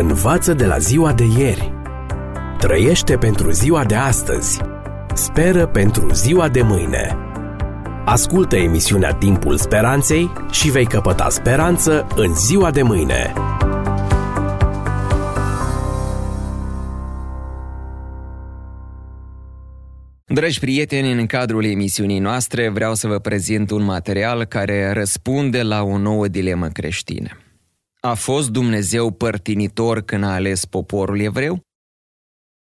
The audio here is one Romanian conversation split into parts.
Învață de la ziua de ieri. Trăiește pentru ziua de astăzi. Speră pentru ziua de mâine. Ascultă emisiunea Timpul Speranței și vei căpăta speranță în ziua de mâine. Dragi prieteni, în cadrul emisiunii noastre vreau să vă prezint un material care răspunde la o nouă dilemă creștină. A fost Dumnezeu părtinitor când a ales poporul evreu?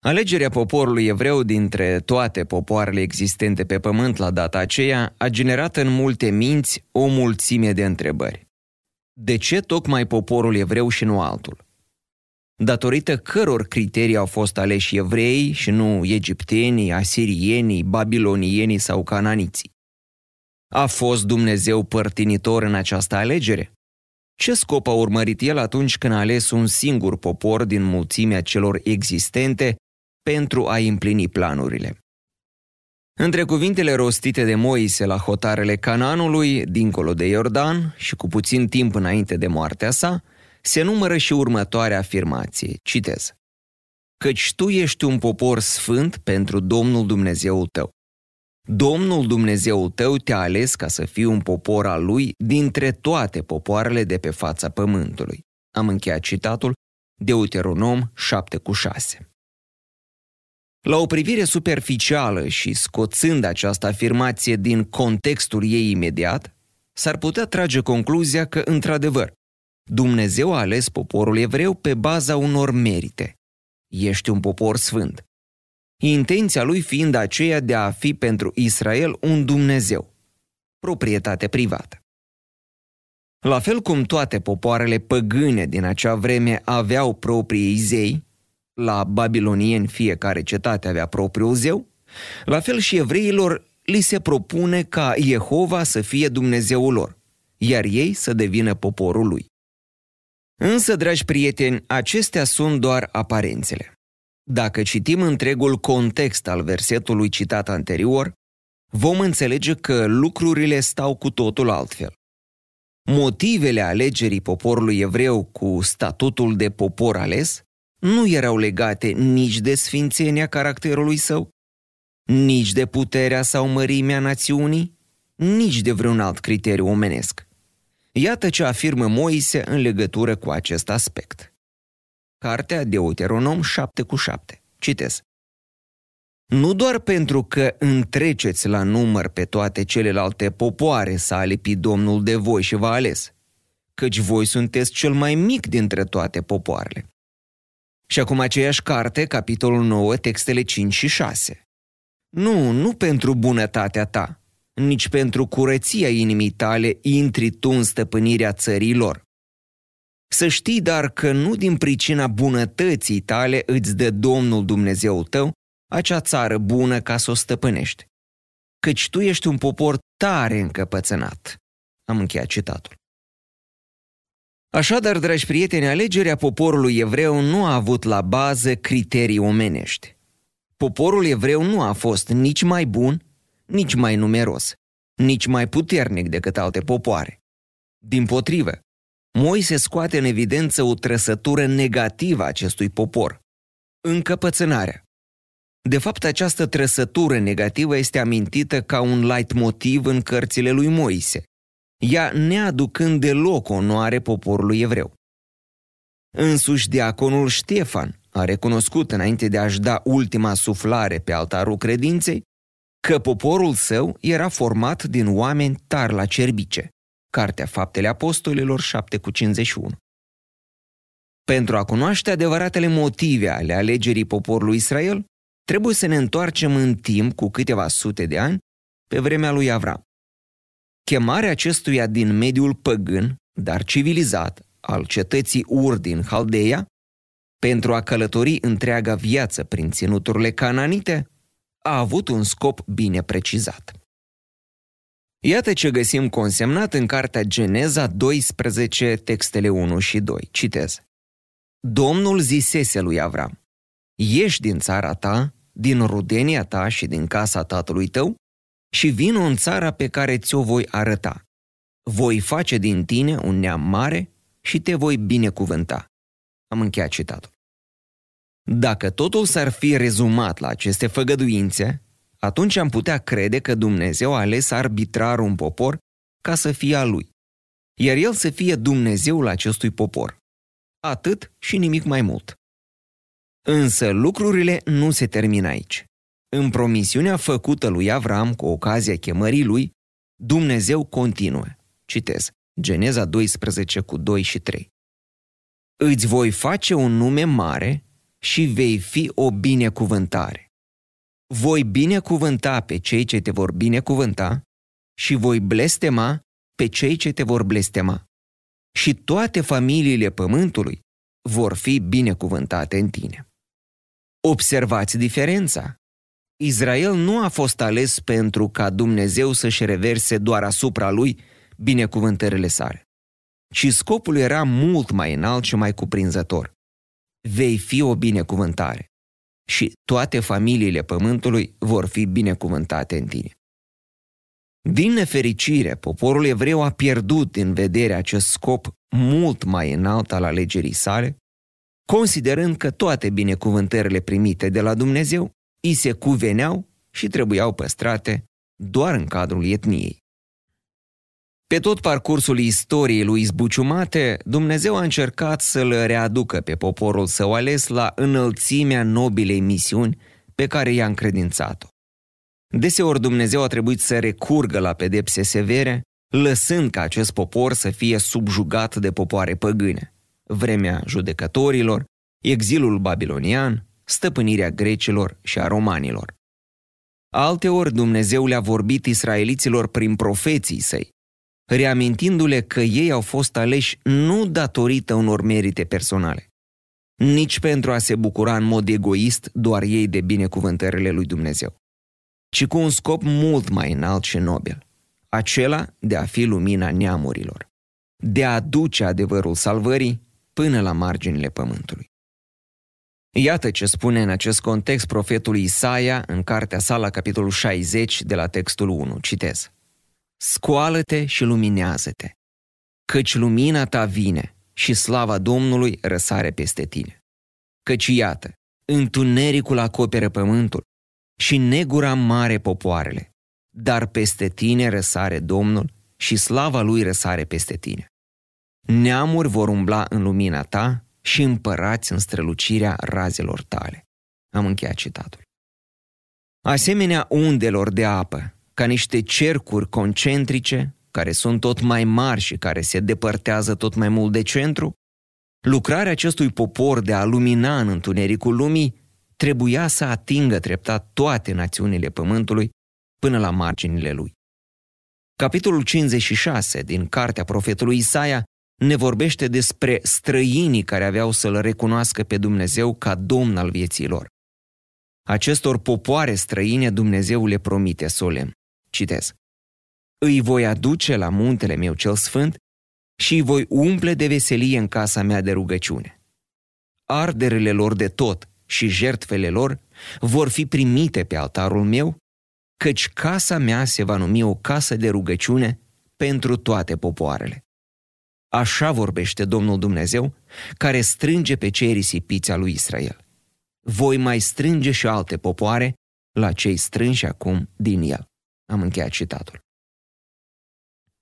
Alegerea poporului evreu dintre toate popoarele existente pe pământ la data aceea a generat în multe minți o mulțime de întrebări. De ce tocmai poporul evreu și nu altul? Datorită căror criterii au fost aleși evrei și nu egiptenii, asirienii, babilonienii sau cananiții? A fost Dumnezeu părtinitor în această alegere? Ce scop a urmărit el atunci când a ales un singur popor din mulțimea celor existente pentru a împlini planurile? Între cuvintele rostite de Moise la hotarele Cananului, dincolo de Iordan și cu puțin timp înainte de moartea sa, se numără și următoarea afirmație. Citez. Căci tu ești un popor sfânt pentru Domnul Dumnezeul tău. Domnul Dumnezeul tău te-a ales ca să fii un popor al lui dintre toate popoarele de pe fața pământului. Am încheiat citatul Deuteronom 7 cu 6. La o privire superficială și scoțând această afirmație din contextul ei imediat, s-ar putea trage concluzia că, într-adevăr, Dumnezeu a ales poporul evreu pe baza unor merite. Ești un popor sfânt intenția lui fiind aceea de a fi pentru Israel un Dumnezeu, proprietate privată. La fel cum toate popoarele păgâne din acea vreme aveau proprii zei, la babilonieni fiecare cetate avea propriul zeu, la fel și evreilor li se propune ca Jehova să fie Dumnezeul lor, iar ei să devină poporul lui. Însă, dragi prieteni, acestea sunt doar aparențele. Dacă citim întregul context al versetului citat anterior, vom înțelege că lucrurile stau cu totul altfel. Motivele alegerii poporului evreu cu statutul de popor ales nu erau legate nici de sfințenia caracterului său, nici de puterea sau mărimea națiunii, nici de vreun alt criteriu omenesc. Iată ce afirmă Moise în legătură cu acest aspect. Cartea Deuteronom 7 cu 7. Citez. Nu doar pentru că întreceți la număr pe toate celelalte popoare să alipi Domnul de voi și v-a ales, căci voi sunteți cel mai mic dintre toate popoarele. Și acum aceeași carte, capitolul 9, textele 5 și 6. Nu, nu pentru bunătatea ta, nici pentru curăția inimii tale intri tu în stăpânirea țării lor. Să știi dar că nu din pricina bunătății tale îți dă Domnul Dumnezeul tău acea țară bună ca să o stăpânești. Căci tu ești un popor tare încăpățânat. Am încheiat citatul. Așadar, dragi prieteni, alegerea poporului evreu nu a avut la bază criterii omenești. Poporul evreu nu a fost nici mai bun, nici mai numeros, nici mai puternic decât alte popoare. Din potrivă, Moise scoate în evidență o trăsătură negativă a acestui popor, încăpățânarea. De fapt, această trăsătură negativă este amintită ca un light motiv în cărțile lui Moise, ea neaducând deloc onoare poporului evreu. Însuși diaconul Ștefan a recunoscut înainte de a-și da ultima suflare pe altarul credinței că poporul său era format din oameni tari la cerbice. Cartea Faptele Apostolilor 7 cu 51. Pentru a cunoaște adevăratele motive ale alegerii poporului Israel, trebuie să ne întoarcem în timp cu câteva sute de ani pe vremea lui Avram. Chemarea acestuia din mediul păgân, dar civilizat, al cetății Ur din Haldeia, pentru a călători întreaga viață prin ținuturile cananite, a avut un scop bine precizat. Iată ce găsim consemnat în cartea Geneza 12, textele 1 și 2. Citez. Domnul zisese lui Avram, ieși din țara ta, din rudenia ta și din casa tatălui tău și vin în țara pe care ți-o voi arăta. Voi face din tine un neam mare și te voi binecuvânta. Am încheiat citatul. Dacă totul s-ar fi rezumat la aceste făgăduințe, atunci am putea crede că Dumnezeu a ales arbitrar un popor ca să fie al lui, iar el să fie Dumnezeul acestui popor. Atât și nimic mai mult. Însă lucrurile nu se termină aici. În promisiunea făcută lui Avram cu ocazia chemării lui, Dumnezeu continuă. Citez. Geneza 12 cu 2 și 3. Îți voi face un nume mare și vei fi o binecuvântare. Voi binecuvânta pe cei ce te vor binecuvânta și voi blestema pe cei ce te vor blestema. Și toate familiile pământului vor fi binecuvântate în tine. Observați diferența. Israel nu a fost ales pentru ca Dumnezeu să-și reverse doar asupra lui binecuvântările sale, ci scopul era mult mai înalt și mai cuprinzător. Vei fi o binecuvântare și toate familiile pământului vor fi binecuvântate în tine. Din nefericire, poporul evreu a pierdut în vedere acest scop mult mai înalt al alegerii sale, considerând că toate binecuvântările primite de la Dumnezeu îi se cuveneau și trebuiau păstrate doar în cadrul etniei. Pe tot parcursul istoriei lui zbuciumate, Dumnezeu a încercat să-l readucă pe poporul său ales la înălțimea nobilei misiuni pe care i-a încredințat-o. Deseori Dumnezeu a trebuit să recurgă la pedepse severe, lăsând ca acest popor să fie subjugat de popoare păgâne. Vremea judecătorilor, exilul babilonian, stăpânirea grecilor și a romanilor. Alteori Dumnezeu le-a vorbit israeliților prin profeții săi, reamintindu-le că ei au fost aleși nu datorită unor merite personale, nici pentru a se bucura în mod egoist doar ei de binecuvântările lui Dumnezeu, ci cu un scop mult mai înalt și nobil, acela de a fi lumina neamurilor, de a aduce adevărul salvării până la marginile pământului. Iată ce spune în acest context profetul Isaia în cartea sa la capitolul 60 de la textul 1. Citez. Scoală-te și luminează-te, căci lumina ta vine și slava Domnului răsare peste tine. Căci iată, întunericul acoperă pământul și negura mare popoarele, dar peste tine răsare Domnul și slava lui răsare peste tine. Neamuri vor umbla în lumina ta și împărați în strălucirea razelor tale. Am încheiat citatul. Asemenea undelor de apă, ca niște cercuri concentrice, care sunt tot mai mari și care se depărtează tot mai mult de centru, lucrarea acestui popor de a lumina în întunericul lumii trebuia să atingă treptat toate națiunile pământului până la marginile lui. Capitolul 56 din cartea profetului Isaia ne vorbește despre străinii care aveau să-L recunoască pe Dumnezeu ca Domn al vieții lor. Acestor popoare străine Dumnezeu le promite solemn. Citez. Îi voi aduce la muntele meu cel sfânt și îi voi umple de veselie în casa mea de rugăciune. Arderele lor de tot și jertfele lor vor fi primite pe altarul meu, căci casa mea se va numi o casă de rugăciune pentru toate popoarele. Așa vorbește Domnul Dumnezeu, care strânge pe cei risipiți a lui Israel. Voi mai strânge și alte popoare la cei strânși acum din el. Am încheiat citatul.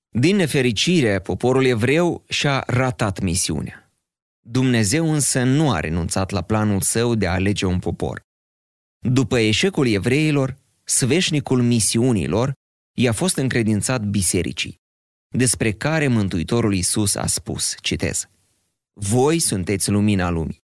Din nefericire, poporul evreu și-a ratat misiunea. Dumnezeu însă nu a renunțat la planul său de a alege un popor. După eșecul evreilor, sveșnicul misiunilor i-a fost încredințat bisericii, despre care Mântuitorul Iisus a spus, citez, Voi sunteți lumina lumii.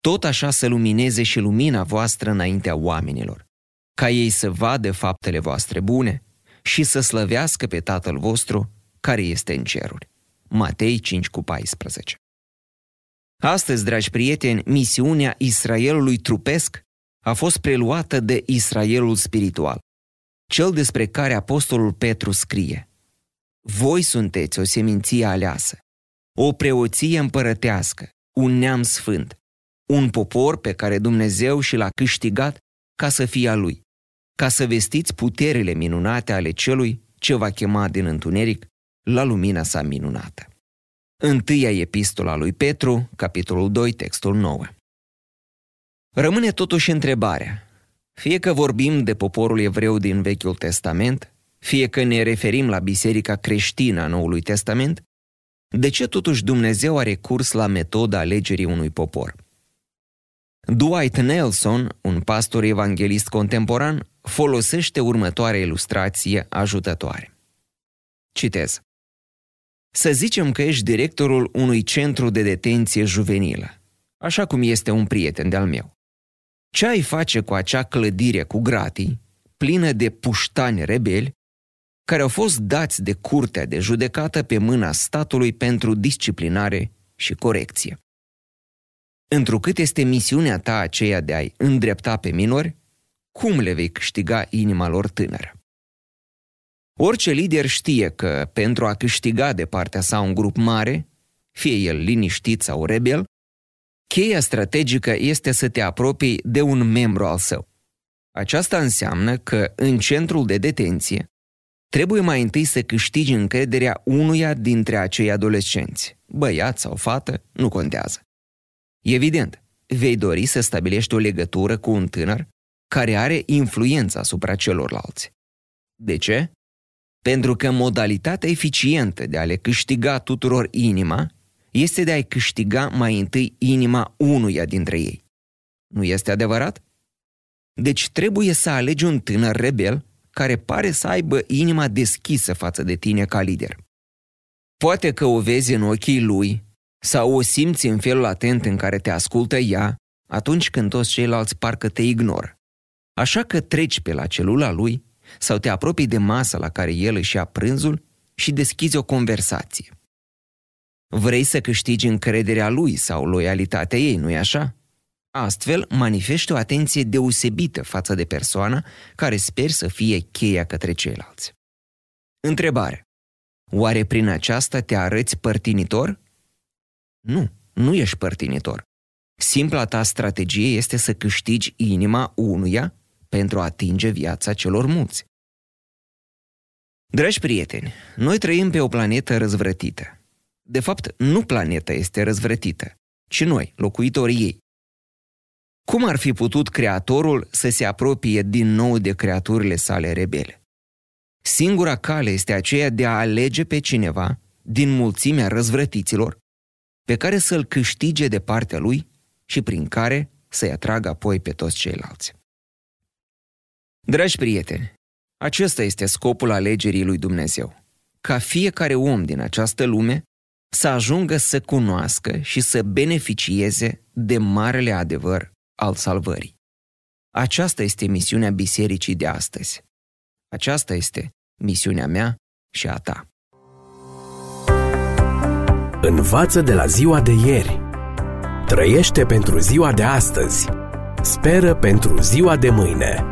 Tot așa să lumineze și lumina voastră înaintea oamenilor, ca ei să vadă faptele voastre bune și să slăvească pe Tatăl vostru care este în ceruri. Matei 5 cu 14 Astăzi, dragi prieteni, misiunea Israelului trupesc a fost preluată de Israelul spiritual, cel despre care Apostolul Petru scrie. Voi sunteți o seminție aleasă, o preoție împărătească, un neam sfânt, un popor pe care Dumnezeu și l-a câștigat ca să fie a lui, ca să vestiți puterile minunate ale celui ce va chema din întuneric la lumina sa minunată. Întâia epistola lui Petru, capitolul 2, textul 9. Rămâne totuși întrebarea, fie că vorbim de poporul evreu din Vechiul Testament, fie că ne referim la biserica creștină a Noului Testament, de ce totuși Dumnezeu are curs la metoda alegerii unui popor? Dwight Nelson, un pastor evanghelist contemporan, folosește următoarea ilustrație ajutătoare. Citez. Să zicem că ești directorul unui centru de detenție juvenilă, așa cum este un prieten de-al meu. Ce ai face cu acea clădire cu gratii, plină de puștani rebeli, care au fost dați de curtea de judecată pe mâna statului pentru disciplinare și corecție? Întrucât este misiunea ta aceea de a-i îndrepta pe minori, cum le vei câștiga inima lor tânără? Orice lider știe că, pentru a câștiga de partea sa un grup mare, fie el liniștit sau rebel, cheia strategică este să te apropii de un membru al său. Aceasta înseamnă că, în centrul de detenție, trebuie mai întâi să câștigi încrederea unuia dintre acei adolescenți, băiat sau fată, nu contează. Evident, vei dori să stabilești o legătură cu un tânăr care are influența asupra celorlalți. De ce? Pentru că modalitatea eficientă de a le câștiga tuturor inima este de a-i câștiga mai întâi inima unuia dintre ei. Nu este adevărat? Deci trebuie să alegi un tânăr rebel care pare să aibă inima deschisă față de tine ca lider. Poate că o vezi în ochii lui sau o simți în felul atent în care te ascultă ea atunci când toți ceilalți parcă te ignoră. Așa că treci pe la celula lui sau te apropii de masa la care el își ia prânzul și deschizi o conversație. Vrei să câștigi încrederea lui sau loialitatea ei, nu-i așa? Astfel, manifeste o atenție deosebită față de persoana care speri să fie cheia către ceilalți. Întrebare. Oare prin aceasta te arăți părtinitor? Nu, nu ești părtinitor. Simpla ta strategie este să câștigi inima unuia pentru a atinge viața celor mulți. Dragi prieteni, noi trăim pe o planetă răzvrătită. De fapt, nu planeta este răzvrătită, ci noi, locuitorii ei. Cum ar fi putut Creatorul să se apropie din nou de creaturile sale rebele? Singura cale este aceea de a alege pe cineva din mulțimea răzvrătiților pe care să-l câștige de partea lui și prin care să-i atragă apoi pe toți ceilalți. Dragi prieteni, acesta este scopul alegerii lui Dumnezeu. Ca fiecare om din această lume să ajungă să cunoască și să beneficieze de marele adevăr al salvării. Aceasta este misiunea bisericii de astăzi. Aceasta este misiunea mea și a ta. Învață de la ziua de ieri. Trăiește pentru ziua de astăzi. Speră pentru ziua de mâine.